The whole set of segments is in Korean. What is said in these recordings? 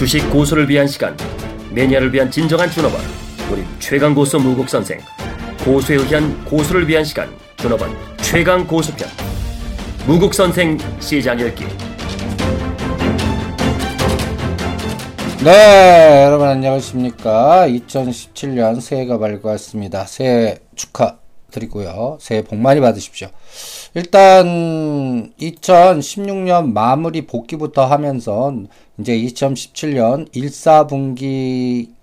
주식 고수를 위한 시간, 매니아를 위한 진정한 준업원, 우리 최강 고수 무국 선생, 고수에 의한 고수를 위한 시간, 준업원 최강 고수편, 무국 선생 시장 열기. 네, 여러분 안녕하십니까. 2017년 새해가 밝았습니다. 새해 축하드리고요. 새해 복 많이 받으십시오. 일단 2016년 마무리 복귀부터 하면서 이제 2017년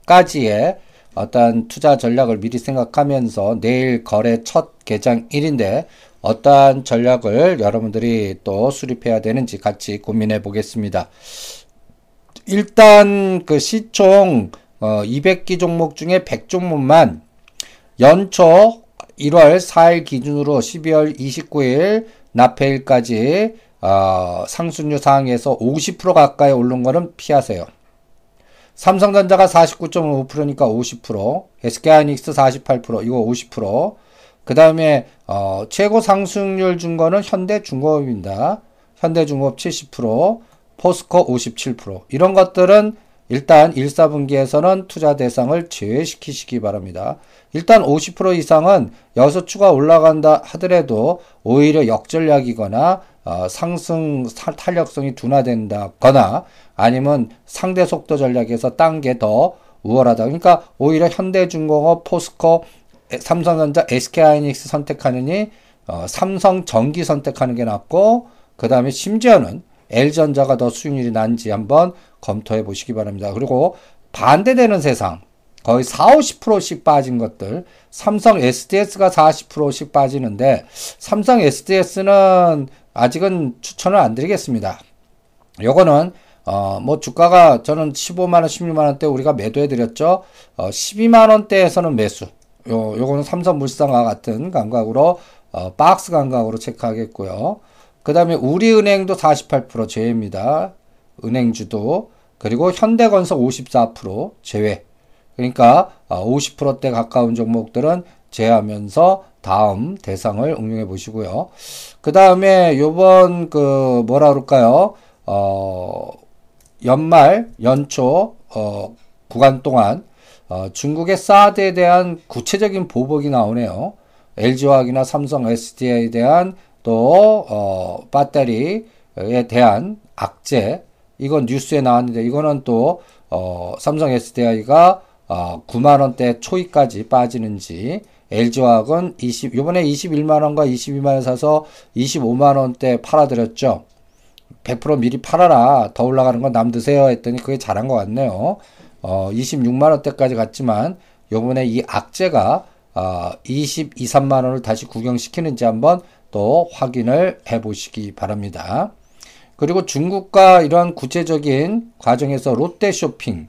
1사분기까지의 어떤 투자 전략을 미리 생각하면서 내일 거래 첫 개장 일인데 어떠한 전략을 여러분들이 또 수립해야 되는지 같이 고민해 보겠습니다. 일단 그 시총 어 200기 종목 중에 100종목만 연초 1월 4일 기준으로 12월 29일 납해일까지 어, 상순율 상황에서 50% 가까이 오른 거는 피하세요. 삼성전자가 49.5%니까 50%, SK하이닉스 48%, 이거 50%. 그 다음에 어, 최고 상승률 준 거는 현대중공업입니다. 현대중공업 70%, 포스코 57%. 이런 것들은 일단 1, 4분기에서는 투자 대상을 제외시키시기 바랍니다. 일단 50% 이상은 여기서 추가 올라간다 하더라도 오히려 역전략이거나 어, 상승 탄력성이 둔화된다거나 아니면 상대 속도 전략에서 딴 게 더 우월하다. 그러니까 오히려 현대중공업, 포스코, 삼성전자, SK하이닉스 선택하느니 어, 삼성전기 선택하는 게 낫고 그 다음에 심지어는 L전자가 더 수익률이 난지 한번 검토해 보시기 바랍니다. 그리고 반대되는 세상 거의 4, 50%씩 빠진 것들 삼성 SDS가 40%씩 빠지는데 삼성 SDS는 아직은 추천을 안 드리겠습니다. 요거는 어, 뭐 주가가 저는 15만원, 16만원대 우리가 매도해 드렸죠. 어, 12만원대에서는 매수. 요, 요거는 삼성 물산과 같은 감각으로, 어, 박스 감각으로 체크하겠고요. 그 다음에 우리은행도 48% 제외입니다. 은행주도. 그리고 현대건설 54% 제외. 그러니까 50%대 어, 가까운 종목들은 제외하면서 다음 대상을 응용해 보시고요. 그 다음에 요번 그 뭐라 그럴까요? 어, 연말, 연초, 어, 구간 동안 어, 중국의 사드에 대한 구체적인 보복이 나오네요. LG화학이나 삼성 SDI에 대한 또 어, 배터리에 대한 악재 이건 뉴스에 나왔는데 이거는 또 어, 삼성 SDI가 어, 9만 원대 초이까지 빠지는지 LG화학은 20 요번에 21만 원과 22만 원 사서 25만 원대 팔아드렸죠. 100% 미리 팔아라. 더 올라가는 건 남 드세요 했더니 그게 잘한 것 같네요. 어, 26만 원대까지 갔지만 요번에 이 악재가 어, 22, 3만 원을 다시 구경시키는지 한번 또 확인을 해 보시기 바랍니다. 그리고 중국과 이러한 구체적인 과정에서 롯데 쇼핑,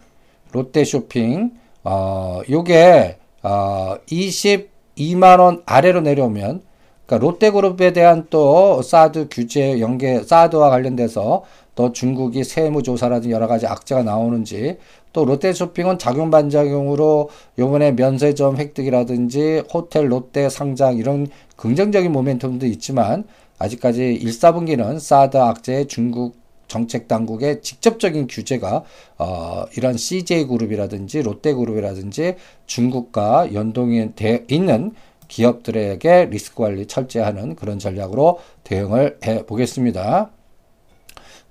롯데 쇼핑, 어, 요게, 어, 22만원 아래로 내려오면, 그러니까 롯데그룹에 대한 또 사드 규제 연계, 사드와 관련돼서 또 중국이 세무조사라든지 여러 가지 악재가 나오는지 또 롯데 쇼핑은 작용 반작용으로 요번에 면세점 획득이라든지 호텔 롯데 상장 이런 긍정적인 모멘텀도 있지만 아직까지 1, 4분기는 사드 악재 중국 정책 당국의 직접적인 규제가 어, 이런 CJ 그룹이라든지 롯데 그룹이라든지 중국과 연동이 돼 있는 기업들에게 리스크 관리 철저하는 그런 전략으로 대응을 해 보겠습니다.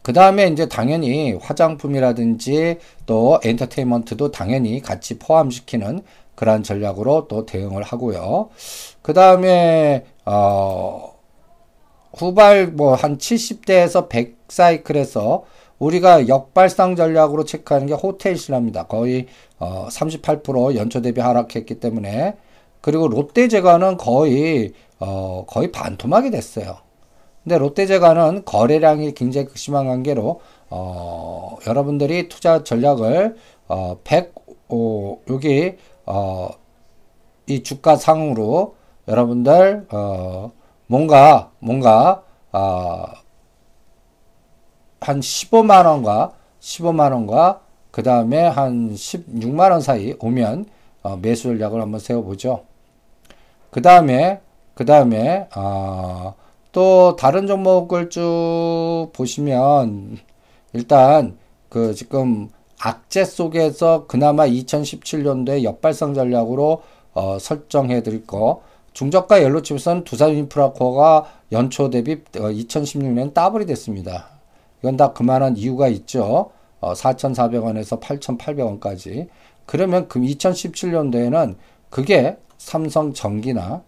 그 다음에 이제 당연히 화장품이라든지 또 엔터테인먼트도 당연히 같이 포함시키는 그러한 전략으로 또 대응을 하고요. 그 다음에, 어, 후발 뭐 한 70대에서 100 사이클에서 우리가 역발상 전략으로 체크하는 게 호텔 신화입니다. 거의 어, 38% 연초 대비 하락했기 때문에 그리고 롯데제과는 거의 어, 거의 반토막이 됐어요. 근데 롯데제과는 거래량이 굉장히 극심한 관계로 어, 여러분들이 투자 전략을 어, 100 오, 여기 어, 이 주가 상으로 여러분들 어, 뭔가 뭔가 어, 한 15만 원과 15만 원과 그 다음에 한 16만 원 사이 오면 어, 매수 전략을 한번 세워보죠. 그 다음에 그 다음에 어, 또 다른 종목을 쭉 보시면 일단 그 지금 악재 속에서 그나마 2017년도에 역발상 전략으로 어, 설정해 드릴 거. 중저가 옐로칩에서는 두산 인프라코어가 연초 대비 2016년 어, 더블이 됐습니다. 이건 다 그만한 이유가 있죠. 어, 4,400원에서 8,800원까지. 그러면 그 2017년도에는 그게 삼성 전기나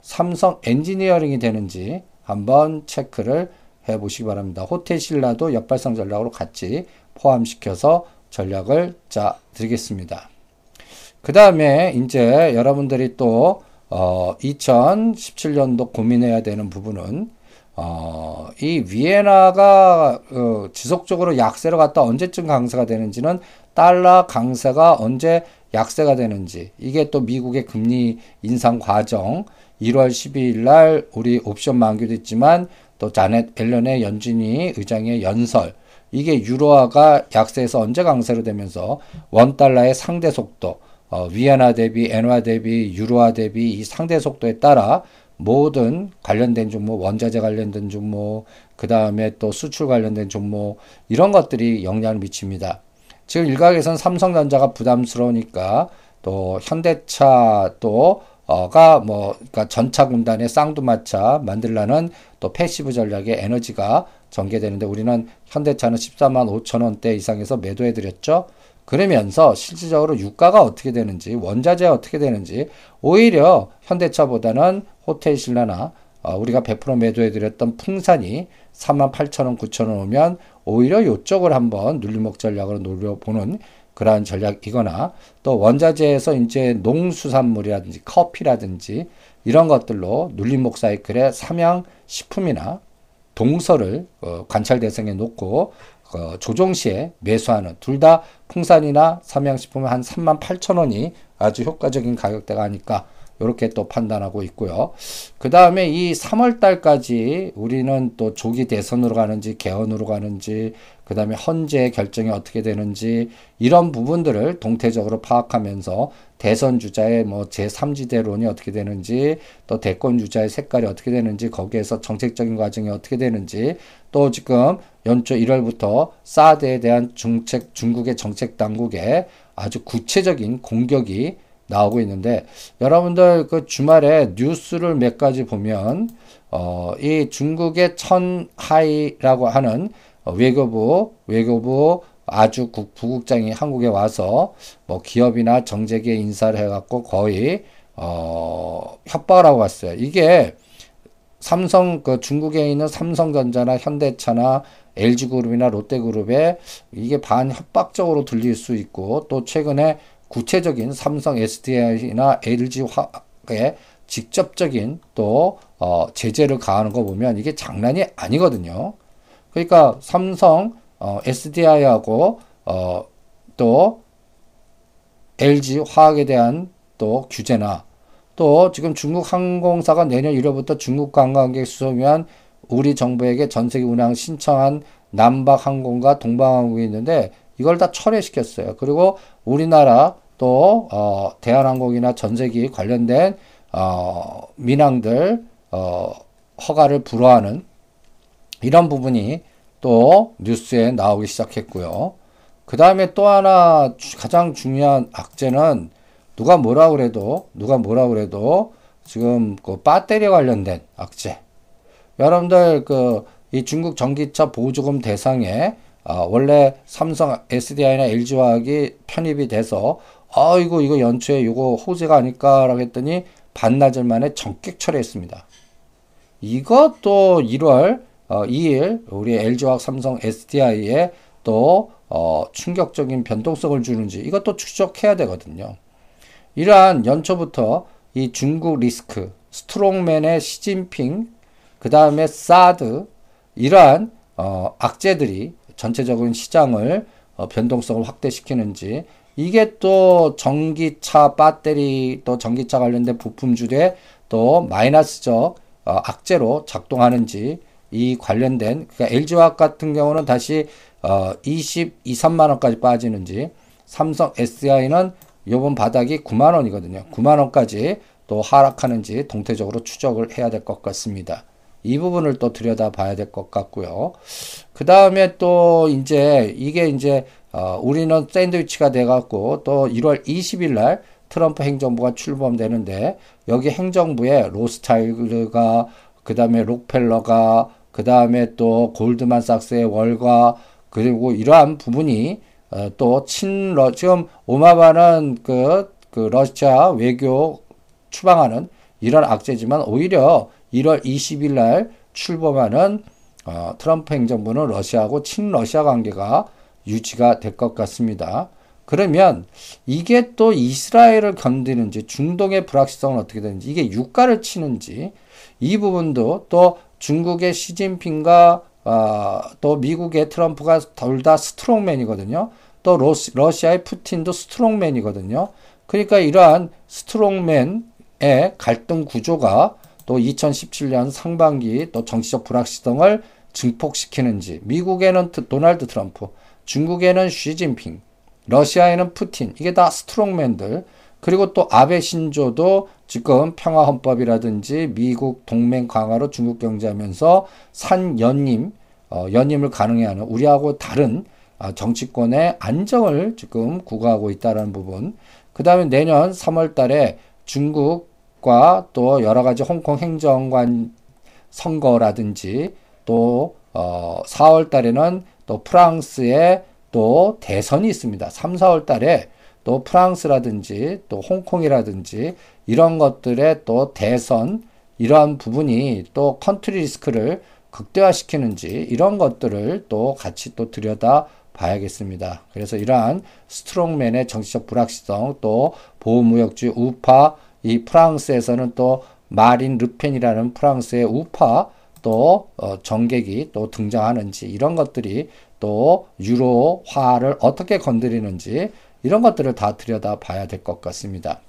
삼성 엔지니어링이 되는지 한번 체크를 해 보시기 바랍니다. 호텔 신라도 역발상 전략으로 같이 포함시켜서 전략을 짜 드리겠습니다. 그 다음에 이제 여러분들이 또 어, 2017년도 고민해야 되는 부분은 어, 이 위에나가 어, 지속적으로 약세로 갔다 언제쯤 강세가 되는지는 달러 강세가 언제 약세가 되는지 이게 또 미국의 금리 인상 과정 1월 12일 날 우리 옵션 만기됐지만 또 자넷 앨런의 연준이 의장의 연설 이게 유로화가 약세에서 언제 강세로 되면서 원 달러의 상대 속도 어, 위안화 대비 엔화 대비 유로화 대비 이 상대 속도에 따라 모든 관련된 종목, 원자재 관련된 종목, 그 다음에 또 수출 관련된 종목, 이런 것들이 영향을 미칩니다. 지금 일각에서는 삼성전자가 부담스러우니까 또 현대차 또 어가 뭐 그러니까 전차 군단의 쌍두마차 만들라는 또 passive 전략의 에너지가 전개되는데 우리는 현대차는 14만 5천 원대 이상에서 매도해 드렸죠. 그러면서 실질적으로 유가가 어떻게 되는지 원자재가 어떻게 되는지 오히려 현대차보다는 호텔 신라나 어, 우리가 100% 매도해 드렸던 풍산이 3만 8천 원, 9천 원 오면 오히려 요쪽을 한번 눌림목 전략으로 노려보는 그러한 전략이거나 또 원자재에서 이제 농수산물이라든지 커피라든지 이런 것들로 눌림목 사이클의 삼양 식품이나 동서를 어, 관찰 대상에 놓고 어, 조정 시에 매수하는 둘 다 풍산이나 삼양식품은 한 3만 8천 원이 아주 효과적인 가격대가 아닐까 이렇게 또 판단하고 있고요. 그 다음에 이 3월 달까지 우리는 또 조기 대선으로 가는지 개헌으로 가는지 그 다음에 헌재 결정이 어떻게 되는지 이런 부분들을 동태적으로 파악하면서 대선 주자의 뭐 제3지대론이 어떻게 되는지 또 대권 주자의 색깔이 어떻게 되는지 거기에서 정책적인 과정이 어떻게 되는지 또 지금 연초 1월부터 사드에 대한 중책, 중국의 정책 당국에 아주 구체적인 공격이 나오고 있는데 여러분들 그 주말에 뉴스를 몇 가지 보면 어, 이 중국의 천하이라고 하는 외교부 외교부 아주 국, 부국장이 한국에 와서 뭐 기업이나 정재계 인사를 해갖고 거의 어, 협박을 하고 왔어요. 이게 삼성 그 중국에 있는 삼성전자나 현대차나 LG그룹이나 롯데그룹에 이게 반협박적으로 들릴 수 있고 또 최근에 구체적인 삼성 SDI나 LG화학에 직접적인 또 어, 제재를 가하는 거 보면 이게 장난이 아니거든요. 그러니까 삼성 어, SDI하고 어, 또 LG 화학에 대한 또 규제나 또 지금 중국 항공사가 내년 1월부터 중국 관광객 수송 위한 우리 정부에게 전 세계 운항 신청한 남박항공과 동방항공이 있는데 이걸 다 철회시켰어요. 그리고 우리나라 또 어, 대한항공이나 전세기 관련된 어, 민항들 어, 허가를 불허하는 이런 부분이 또 뉴스에 나오기 시작했고요. 그 다음에 또 하나 가장 중요한 악재는 누가 뭐라 그래도 누가 뭐라 그래도 지금 그 배터리 관련된 악재. 여러분들 그 이 중국 전기차 보조금 대상에 어, 원래 삼성 SDI나 LG화학이 편입이 돼서 아이고 이거 연초에 이거 호재가 아닐까라고 했더니 반나절 만에 전격 철회했습니다. 이것도 1월 어, 2일 우리 LG화학 삼성 SDI에 또 어, 충격적인 변동성을 주는지 이것도 추적해야 되거든요. 이러한 연초부터 이 중국 리스크, 스트롱맨의 시진핑, 그 다음에 사드 이러한 어, 악재들이 전체적인 시장을 어, 변동성을 확대시키는지 이게 또 전기차 배터리 또 전기차 관련된 부품주에 또 마이너스적 어, 악재로 작동하는지 이 관련된 그러니까 LG화학 같은 경우는 다시 어, 22, 3만 원까지 빠지는지 삼성 SDI는 요번 바닥이 9만 원이거든요. 9만 원까지 또 하락하는지 동태적으로 추적을 해야 될 것 같습니다. 이 부분을 또 들여다 봐야 될 것 같고요. 그 다음에 또 이제 이게 이제 어, 우리는 샌드위치가 돼갖고 또 1월 20일 날 트럼프 행정부가 출범되는데 여기 행정부에 로스타일드가 그 다음에 록펠러가 그 다음에 또 골드만삭스의 월가 그리고 이러한 부분이 어, 또 친러 지금 오마바는 그, 그 러시아 외교 추방하는 이런 악재지만 오히려 1월 20일 날 출범하는 어, 트럼프 행정부는 러시아하고 친러시아 관계가 유지가 될 것 같습니다. 그러면 이게 또 이스라엘을 건드는지 중동의 불확실성은 어떻게 되는지 이게 유가를 치는지 이 부분도 또 중국의 시진핑과 어, 또 미국의 트럼프가 둘 다 스트롱맨이거든요. 또 러시, 러시아의 푸틴도 strongman이거든요. 그러니까 이러한 strongman의 갈등 구조가 또 2017년 상반기 또 정치적 불확실성을 증폭시키는지 미국에는 도널드 트럼프, 중국에는 시진핑, 러시아에는 푸틴 이게 다 strongman들 그리고 또 아베 신조도 지금 평화 헌법이라든지 미국 동맹 강화로 중국 경제하면서 삼 연임 어, 연임을 가능해 하는 우리하고 다른 어, 정치권의 안정을 지금 구가하고 있다는 부분. 그 다음에 내년 3월 달에 중국과 또 여러 가지 홍콩 행정관 선거라든지 또 어, 4월 달에는 또 프랑스의 또 대선이 있습니다. 3, 4월 달에 또 프랑스라든지 또 홍콩이라든지 이런 것들의 또 대선 이러한 부분이 또 country risk를 극대화시키는지 이런 것들을 또 같이 또 들여다 봐야겠습니다. 그래서 이러한 strongman의 정치적 불확실성 또 보호무역주의 우파 이 프랑스에서는 또 마린 르펜이라는 프랑스의 우파 또 어, 정객이 또 등장하는지 이런 것들이 또 유로화를 어떻게 건드리는지 이런 것들을 다 들여다 봐야 될 것 같습니다.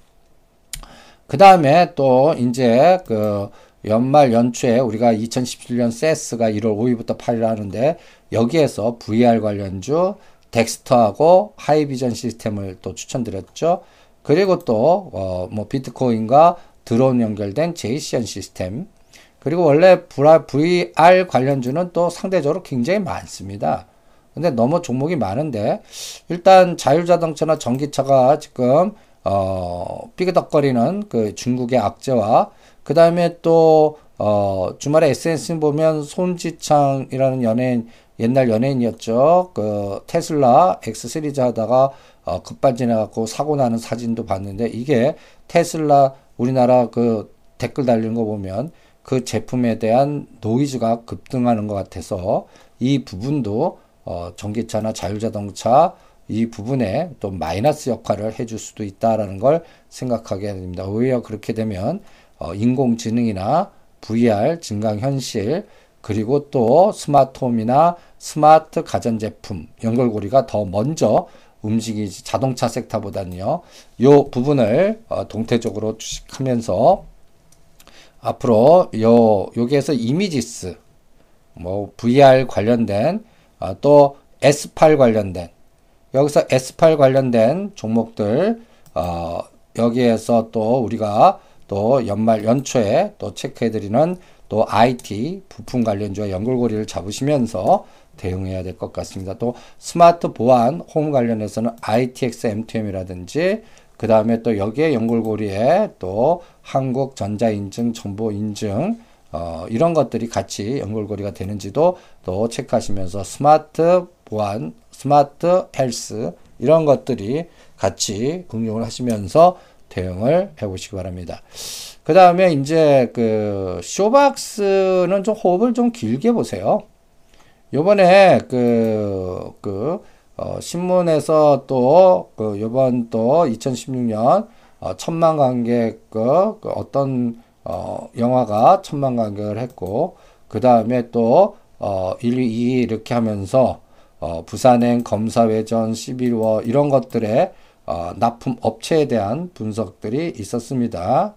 그 다음에 또 이제 그 연말 연초에 우리가 2017년 세스가 1월 5일부터 8일 하는데 여기에서 VR 관련주 덱스터하고 하이비전 시스템을 또 추천드렸죠. 그리고 또 어 뭐 비트코인과 드론 연결된 제이시언 시스템 그리고 원래 VR 관련주는 또 상대적으로 굉장히 많습니다. 근데 너무 종목이 많은데 일단 자율자동차나 전기차가 지금 어 삐그덕거리는 그 중국의 악재와 그 다음에 또 어, 주말에 SNS 보면 손지창이라는 연예인 옛날 연예인이었죠. 그 테슬라 X 시리즈 하다가 어, 급발진해 갖고 사고 나는 사진도 봤는데 이게 테슬라 우리나라 그 댓글 달리는 거 보면 그 제품에 대한 노이즈가 급등하는 것 같아서 이 부분도 어, 전기차나 자율자동차 이 부분에 또 마이너스 역할을 해줄 수도 있다라는 걸 생각하게 됩니다. 오히려 그렇게 되면 어, 인공지능이나 VR, 증강현실, 그리고 또 스마트홈이나 스마트 가전제품 연결고리가 더 먼저 움직이지 자동차 섹터보다는요. 요 부분을 어, 동태적으로 주식하면서 앞으로 요 여기에서 이미지스 뭐 VR 관련된 아, 또 S8 관련된 여기서 S8 관련된 종목들 어, 여기에서 또 우리가 또 연말 연초에 또 체크해드리는 또 IT 부품 관련주와 연결고리를 잡으시면서 대응해야 될 것 같습니다. 또 스마트 보안 홈 관련해서는 ITX M2M이라든지 그 다음에 또 여기에 연결고리에 또 한국 전자인증, 정보 인증 어, 이런 것들이 같이 연결고리가 되는지도 또 체크하시면서 스마트 보안, smart health 이런 것들이 같이 응용을 하시면서 대응을 해 보시기 바랍니다. 그 다음에 이제 그 쇼박스는 좀 호흡을 좀 길게 보세요. 요번에 그, 그, 어, 신문에서 또, 그, 요번 또 2016년 어, 천만 관객 그, 그 어떤 어, 영화가 천만 관객을 했고 그 다음에 또 어, 1, 2 이렇게 하면서 어, 부산행 검사회전 11워 이런 것들의 어, 납품 업체에 대한 분석들이 있었습니다.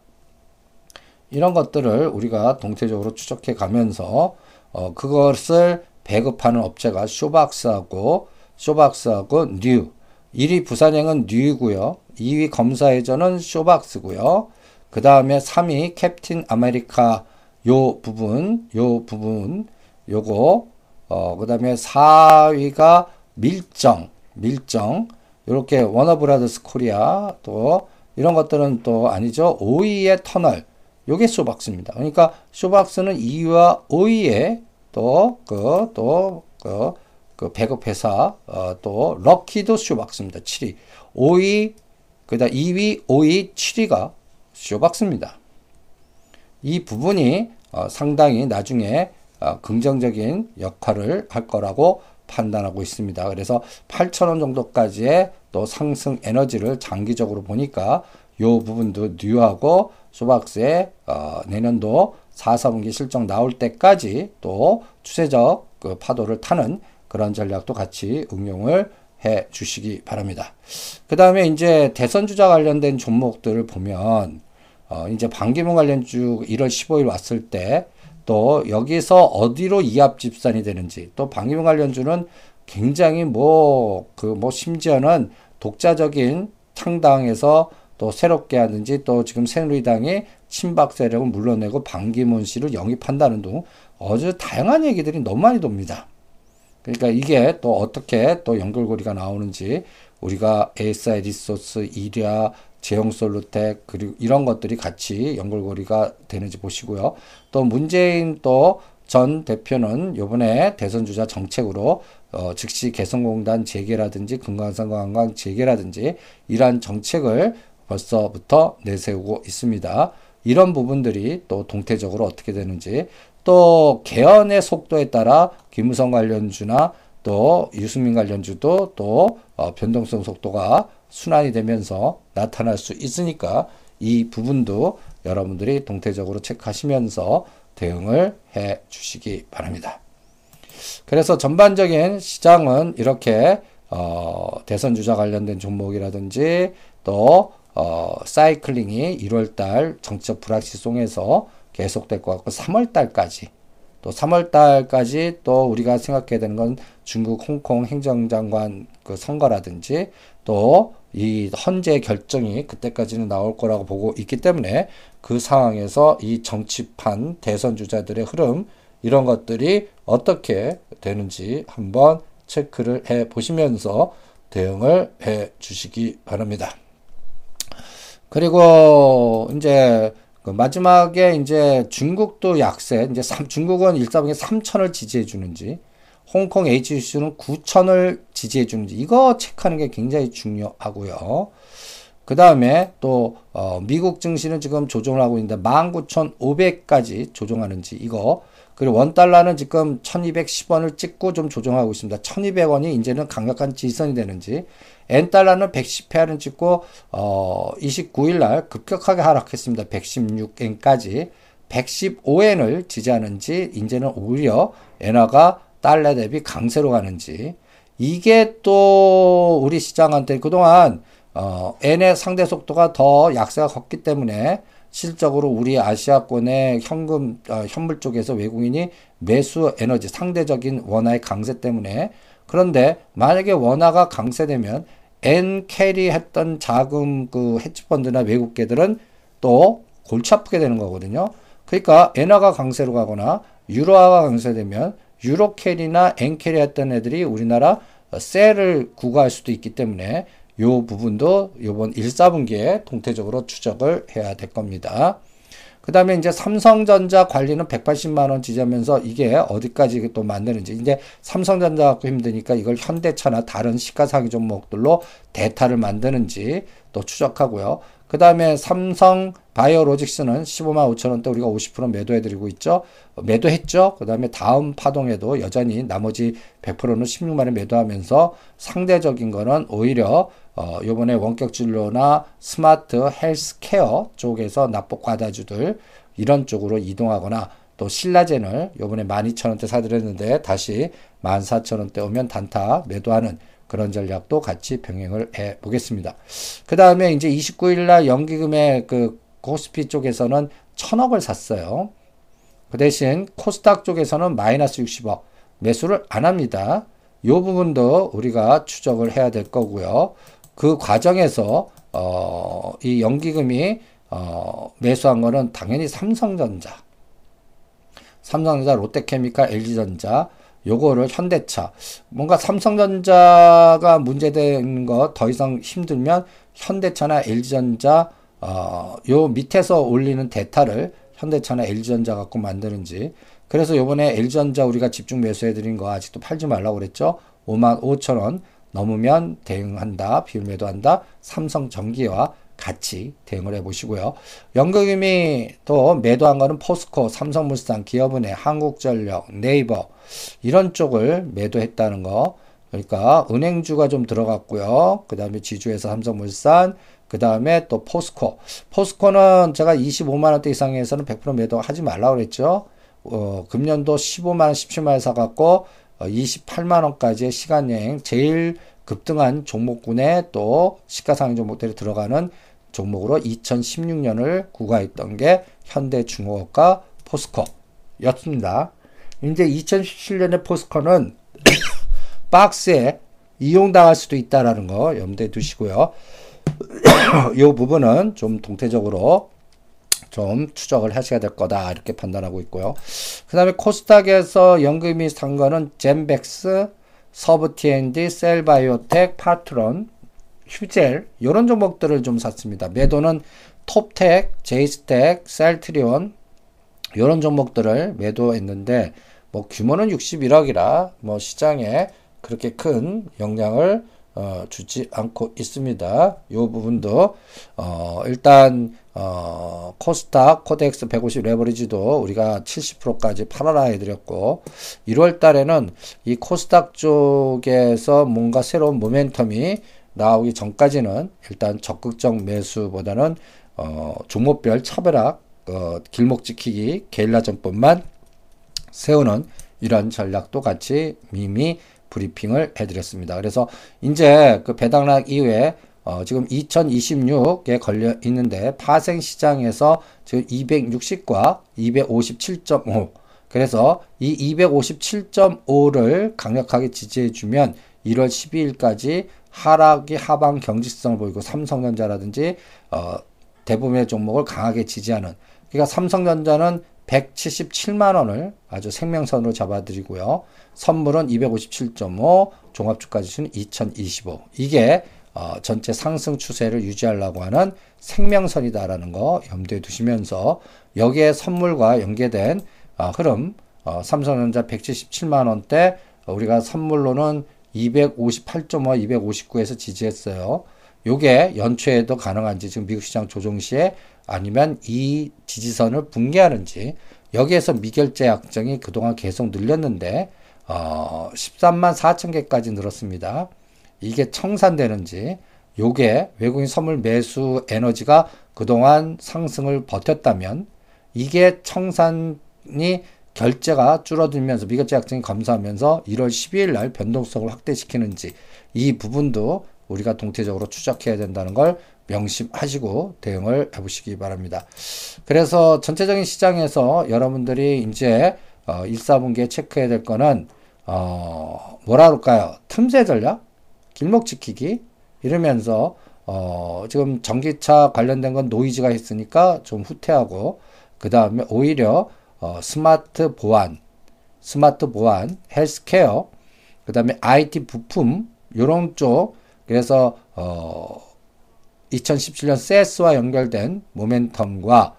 이런 것들을 우리가 동태적으로 추적해 가면서 어, 그것을 배급하는 업체가 쇼박스하고 쇼박스하고 NEW 1위 부산행은 NEW고요. 2위 검사외전은 쇼박스고요. 그 다음에 3위 캡틴 아메리카 요 부분, 요 부분, 요거, 어, 그 다음에 4위가 밀정, 밀정, 요렇게 워너브라더스 코리아, 또, 이런 것들은 또 아니죠. 5위의 터널, 요게 쇼박스입니다. 그러니까 쇼박스는 2위와 5위에 또, 그, 또, 그, 그 배급 회사, 어, 또, 럭키도 쇼박스입니다. 7위. 5위, 그 다음 2위, 5위, 7위가 쇼박스입니다. 이 부분이 어, 상당히 나중에 어, 긍정적인 역할을 할 거라고 판단하고 있습니다. 그래서 8,000원 정도까지의 또 상승 에너지를 장기적으로 보니까 이 부분도 뉴하고 소박스의 어, 내년도 4, 4분기 실적 나올 때까지 또 추세적 그 파도를 타는 그런 전략도 같이 응용을 해 주시기 바랍니다. 그 다음에 이제 대선 주자 관련된 종목들을 보면 어, 이제 반기문 관련주 1월 15일 왔을 때 또 여기서 어디로 이합 집산이 되는지 또 반기문 관련주는 굉장히 뭐 그뭐 그 뭐 심지어는 독자적인 창당에서 또 새롭게 하든지 또 지금 새누리당이 친박 세력을 물러내고 반기문 씨를 영입한다는 등 아주 다양한 얘기들이 너무 많이 돕니다. 그러니까 이게 또 어떻게 또 연결고리가 나오는지 우리가 ASI 리소스, 이랴, 제형 솔루텍 그리고 이런 것들이 같이 연결고리가 되는지 보시고요. 또 문재인 또 전 대표는 요번에 대선 주자 정책으로 어, 즉시 개성공단 재개라든지 금강산 관광 재개라든지 이러한 정책을 벌써부터 내세우고 있습니다. 이런 부분들이 또 동태적으로 어떻게 되는지 또 개헌의 속도에 따라 김무성 관련주나 또 유승민 관련주도 또 어, 변동성 속도가 순환이 되면서 나타날 수 있으니까 이 부분도 여러분들이 동태적으로 체크하시면서 대응을 해 주시기 바랍니다. 그래서 전반적인 시장은 이렇게 어, 대선 주자 관련된 종목이라든지 또 어, 사이클링이 1월달 정치적 불확실성에서 계속될 것 같고 3월달까지 또 3월달까지 또 우리가 생각해야 되는 건 중국 홍콩 행정장관 그 선거라든지 또 이 헌재 결정이 그때까지는 나올 거라고 보고 있기 때문에 그 상황에서 이 정치판 대선 주자들의 흐름 이런 것들이 어떻게 되는지 한번 체크를 해 보시면서 대응을 해 주시기 바랍니다. 그리고 이제 그 마지막에 이제 중국도 약세, 이제 3, 중국은 일사분기 3천을 지지해 주는지, 홍콩 HC는 9천을 지지해 주는지, 이거 체크하는 게 굉장히 중요하고요. 그 다음에 또, 어, 미국 증시는 지금 조정을 하고 있는데, 19,500까지 조정하는지, 이거. 그리고 원달러는 지금 1210원을 찍고 좀 조정하고 있습니다. 1200원이 이제는 강력한 지선이 되는지, 엔달러는 110회를 찍고 어 29일 날 급격하게 하락했습니다. 116엔까지 115엔을 지지하는지 이제는 오히려 엔화가 달러 대비 강세로 가는지 이게 또 우리 시장한테 그동안 어 엔의 상대 속도가 더 약세가 컸기 때문에 실적으로 우리 아시아권의 현금 어, 현물 쪽에서 외국인이 매수 에너지 상대적인 원화의 강세 때문에 그런데 만약에 원화가 강세되면 엔 carry 했던 자금 그 헤지펀드나 외국계들은 또 골치 아프게 되는 거거든요. 그러니까 엔화가 강세로 가거나 유로화가 강세되면 유로 carry나 엔 carry 했던 애들이 우리나라 sell을 구가할 수도 있기 때문에 요 부분도 요번 1, 4분기에 동태적으로 추적을 해야 될 겁니다. 그 다음에 이제 삼성전자 관리는 180만원 지지하면서 이게 어디까지 또 만드는지. 이제 삼성전자 갖고 힘드니까 이걸 현대차나 다른 시가상위 종목들로 대타를 만드는지 또 추적하고요. 그 다음에 삼성 바이오로직스는 15만 5천 원대 우리가 50% 매도해드리고 있죠. 매도했죠. 그 다음에 다음 파동에도 여전히 나머지 100%는 16만 원 매도하면서 상대적인 거는 오히려 어, 요번에 원격 진료나 스마트 헬스케어 쪽에서 납복 과다주들 이런 쪽으로 이동하거나 또 신라젠을 요번에 12,000원대 사드렸는데 다시 14,000원대 오면 단타 매도하는 그런 전략도 같이 병행을 해 보겠습니다. 그 다음에 이제 29일 날 연기금의 그 코스피 쪽에서는 1000억을 샀어요. 그 대신 코스닥 쪽에서는 마이너스 60억 매수를 안 합니다. 요 부분도 우리가 추적을 해야 될 거고요. 그 과정에서 어, 이 연기금이 어, 매수한 거는 당연히 삼성전자. 삼성전자, 롯데케미칼, LG전자, 요거를 현대차. 뭔가 삼성전자가 문제되는 거 더 이상 힘들면 현대차나 LG전자, 어, 요 밑에서 올리는 대타를 현대차나 LG전자 갖고 만드는지. 그래서 요번에 LG전자 우리가 집중 매수해 드린 거 아직도 팔지 말라고 그랬죠. 5만 5천 원 넘으면 대응한다. 비율 매도한다. 삼성전기와 같이 대응을 해 보시고요. 연극임이 또 매도한 거는 포스코, 삼성물산, 기업은행, 한국전력, 네이버 이런 쪽을 매도했다는 거. 그러니까 은행주가 좀 들어갔고요. 그 다음에 지주에서 삼성물산, 그 다음에 또 포스코. 포스코는 제가 25만 원대 이상에서는 100% 매도하지 말라고 그랬죠. 어, 금년도 15만 17만 원 사갖고 어, 28만 원까지의 시간여행 제일 급등한 종목군에 또 시가상위 종목들이 들어가는 종목으로 2016년을 구가했던 게 현대중공업과 포스코였습니다. 이제 2017년에 포스코는 박스에 이용당할 수도 있다라는 거 염두에 두시고요. 이 부분은 좀 동태적으로 좀 추적을 하셔야 될 거다 이렇게 판단하고 있고요. 그 다음에 코스닥에서 연금이 산 거는 젠백스, 서부 T&D, 셀바이오텍, 파트론, 휴젤 이런 종목들을 좀 샀습니다. 매도는 톱텍, 제이스텍, 셀트리온 이런 종목들을 매도했는데 뭐 규모는 61억이라 뭐 시장에 그렇게 큰 영향을 어, 주지 않고 있습니다. 이 부분도 어, 일단 어, 코스닥 코덱스 150 레버리지도 우리가 70%까지 팔아라 해드렸고 1월 달에는 이 코스닥 쪽에서 뭔가 새로운 모멘텀이 나오기 전까지는 일단 적극적 매수보다는 어, 종목별 차별화, 어, 길목 지키기, 게릴라 전법만 세우는 이런 전략도 같이 미미 브리핑을 해드렸습니다. 그래서 이제 그 배당락 이후에 어, 지금 2026에 걸려 있는데 파생 시장에서 지금 260과 257.5 그래서 이 257.5를 강력하게 지지해주면 1월 12일까지 하락이 하방 경직성을 보이고 삼성전자라든지 어, 대부분의 종목을 강하게 지지하는 그러니까 삼성전자는 177만 원을 아주 생명선으로 잡아드리고요. 선물은 257.5, 종합주가지수는 2025. 이게 어, 전체 상승 추세를 유지하려고 하는 생명선이다라는 거 염두에 두시면서 여기에 선물과 연계된 어, 흐름 어, 삼성전자 177만 원대 우리가 선물로는 258.5, 259에서 지지했어요. 요게 연초에도 가능한지 지금 미국 시장 조정 시에 아니면 이 지지선을 붕괴하는지 여기에서 미결제 약정이 그동안 계속 늘렸는데 어, 13만 4천 개까지 늘었습니다. 이게 청산되는지 요게 외국인 선물 매수 에너지가 그동안 상승을 버텼다면 이게 청산이 결제가 줄어들면서 미결제 약정이 감소하면서 1월 12일 날 변동성을 확대시키는지 이 부분도 우리가 동태적으로 추적해야 된다는 걸 명심하시고 대응을 해보시기 바랍니다. 그래서 전체적인 시장에서 여러분들이 이제 어, 1, 4분기에 체크해야 될 거는 어, 뭐라 그럴까요? 틈새 전략? 길목 지키기? 이러면서 어, 지금 전기차 관련된 건 노이즈가 있으니까 좀 후퇴하고 그 다음에 오히려 어, 스마트 보안, 스마트 보안, 헬스케어, 그 다음에 IT 부품 요런 쪽 그래서 어, 2017년 세스와 연결된 모멘텀과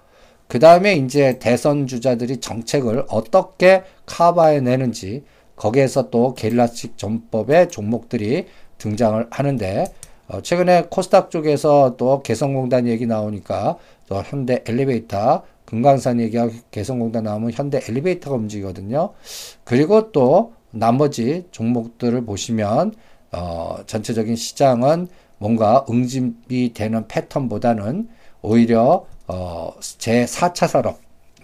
그 다음에 이제 대선 주자들이 정책을 어떻게 커버해 내는지 거기에서 또 게릴라식 전법의 종목들이 등장을 하는데 어, 최근에 코스닥 쪽에서 또 개성공단 얘기 나오니까 또 현대 엘리베이터 금강산 얘기하고 개성공단 나오면 현대 엘리베이터가 움직이거든요. 그리고 또 나머지 종목들을 보시면 어, 전체적인 시장은 뭔가 응집이 되는 패턴보다는 오히려 어, 제 4차 산업,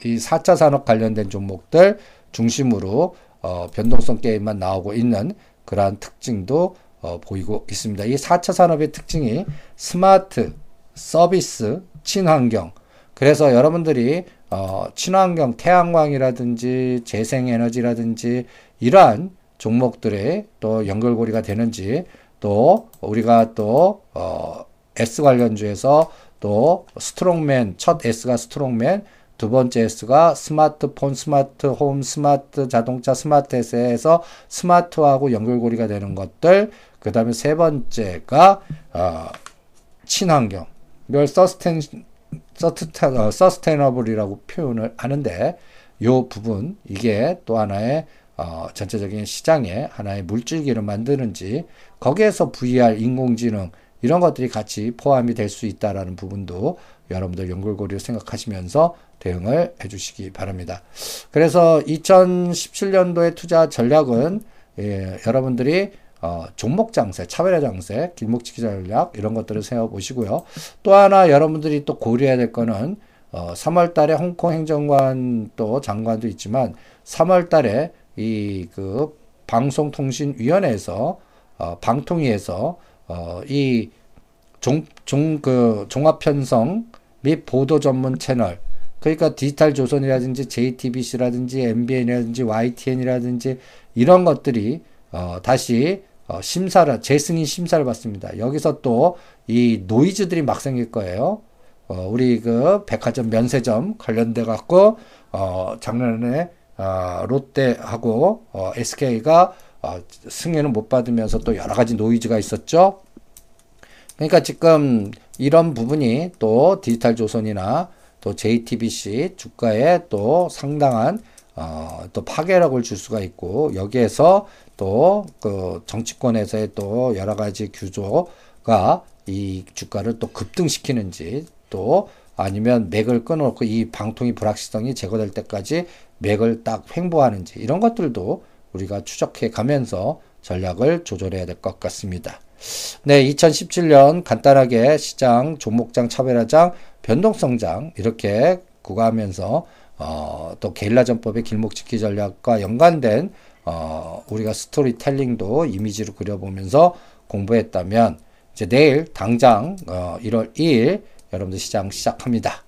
이 4차 산업 관련된 종목들 중심으로 어, 변동성 게임만 나오고 있는 그러한 특징도 어, 보이고 있습니다. 이 4차 산업의 특징이 스마트, 서비스, 친환경. 그래서 여러분들이 어, 친환경, 태양광이라든지 재생에너지라든지 이러한 종목들의 또 연결고리가 되는지 또 우리가 또 어, S 관련주에서 또 strongman 첫 S가 strongman 두 번째 S가 스마트폰, smart home, smart 자동차, 스마트 에서 smart하고 연결고리가 되는 것들. 그 다음에 세 번째가 어, 친환경. 이걸 서스텐 서스텐 서스테너블이라고 표현을 하는데 요 부분 이게 또 하나의 어, 전체적인 시장에 하나의 물줄기를 만드는지 거기에서 VR 인공지능 이런 것들이 같이 포함이 될 수 있다라는 부분도 여러분들 연결고리를 생각하시면서 대응을 해주시기 바랍니다. 그래서 2017년도의 투자 전략은 예, 여러분들이 어, 종목 장세, 차별화 장세, 길목지기 전략 이런 것들을 세워 보시고요. 또 하나 여러분들이 또 고려해야 될 거는 어, 3월 달에 홍콩 행정관 또 장관도 있지만 3월 달에 이 그 방송통신위원회에서 어, 방통위에서 어, 이 종, 종, 그 종합편성 및 보도 전문 채널 그러니까 디지털 조선이라든지 JTBC라든지 MBN이라든지 YTN이라든지 이런 것들이 어, 다시 어, 심사를 재승인 심사를 받습니다. 여기서 또 이 노이즈들이 막 생길 거예요. 어, 우리 그 백화점 면세점 관련돼 갖고 어, 작년에 어, 롯데하고 어, SK가 어, 승인을 못 받으면서 또 여러 가지 노이즈가 있었죠. 그러니까 지금 이런 부분이 또 디지털 조선이나 또 JTBC 주가에 또 상당한 어, 또 파괴력을 줄 수가 있고 여기에서 또 그 정치권에서의 또 여러 가지 규조가 이 주가를 또 급등시키는지 또 아니면 맥을 끊어놓고 이 방통위 불확실성이 제거될 때까지 맥을 딱 횡보하는지 이런 것들도 우리가 추적해 가면서 전략을 조절해야 될 것 같습니다. 네, 2017년 간단하게 시장, 종목장, 차별화장, 변동성장 이렇게 구가하면서 어, 또 게릴라 전법의 길목지키 전략과 연관된 어, 우리가 스토리텔링도 이미지로 그려보면서 공부했다면 이제 내일 당장 어, 1월 2일 여러분들 시장 시작합니다.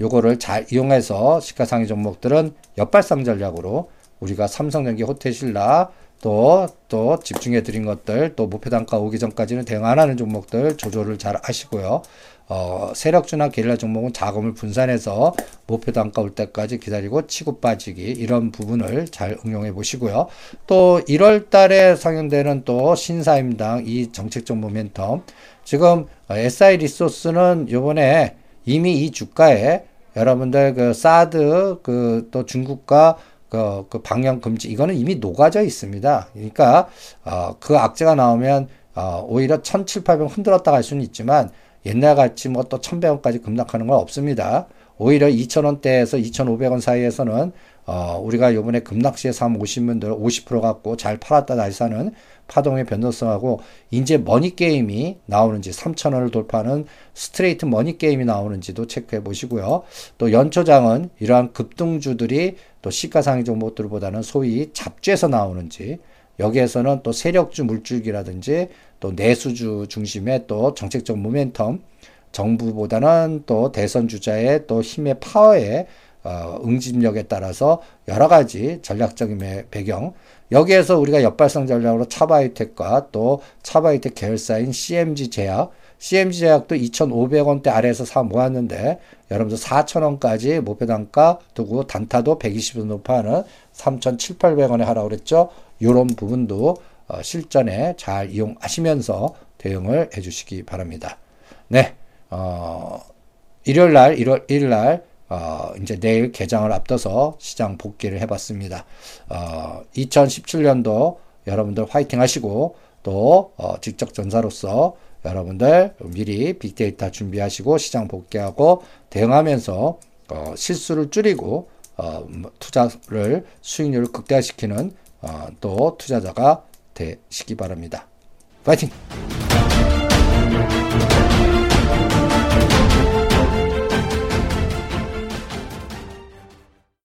요거를 잘 이용해서 시가상위 종목들은 역발상 전략으로 우리가 삼성전기, 호텔신라 또, 또 집중해 드린 것들, 또 목표 단가 오기 전까지는 대응 안 하는 종목들 조절을 잘 하시고요. 어, 세력주나 게릴라 종목은 자금을 분산해서 목표 단가 올 때까지 기다리고 치고 빠지기 이런 부분을 잘 응용해 보시고요. 또 1월 달에 상영되는 또 신사임당 이 정책적 모멘텀 지금 SI 리소스는 요번에 이미 이 주가에 여러분들 그 사드 그 또 중국과 그, 그 방영 금지 이거는 이미 녹아져 있습니다. 그러니까 어, 그 악재가 나오면 어, 오히려 1,700, 800 흔들었다 갈 수는 있지만 옛날 같이 뭐 또 1,100원까지 급락하는 건 없습니다. 오히려 2,000원대에서 2,500원 사이에서는 어, 우리가 요번에 급락 시에 사면 오신 분들 50% 갖고 잘 팔았다 다시 사는 파동의 변동성하고 이제 money game이 나오는지 3,000원을 돌파하는 straight money game이 나오는지도 체크해 보시고요. 또 연초장은 이러한 급등주들이 또 시가상위 종목들보다는 소위 잡주에서 나오는지 여기에서는 또 세력주 물줄기라든지 또 내수주 중심의 또 정책적 모멘텀 정부보다는 또 대선 주자의 또 힘의 파워에 어, 응집력에 따라서 여러 가지 전략적인 배경 여기에서 우리가 역발상 전략으로 차바이텍과 또 차바이텍 계열사인 CMG 제약 CMG 제약도 2,500원대 아래에서 사 모았는데 여러분들 4,000원까지 목표 단가 두고 단타도 120원 높아하는 3,700원에 하라고 그랬죠. 이런 부분도 어, 실전에 잘 이용하시면서 대응을 해주시기 바랍니다. 네, 어, 일요일 날, 1월 1일 날, 어, 이제 내일 개장을 앞둬서 시장 복귀를 해봤습니다. 어, 2017년도 여러분들 화이팅 하시고 또 어, 직접 전사로서 여러분들 미리 빅데이터 준비하시고 시장 복귀하고 대응하면서 어, 실수를 줄이고 어, 투자를 수익률을 극대화시키는 어, 또 투자자가 되시기 바랍니다. 파이팅!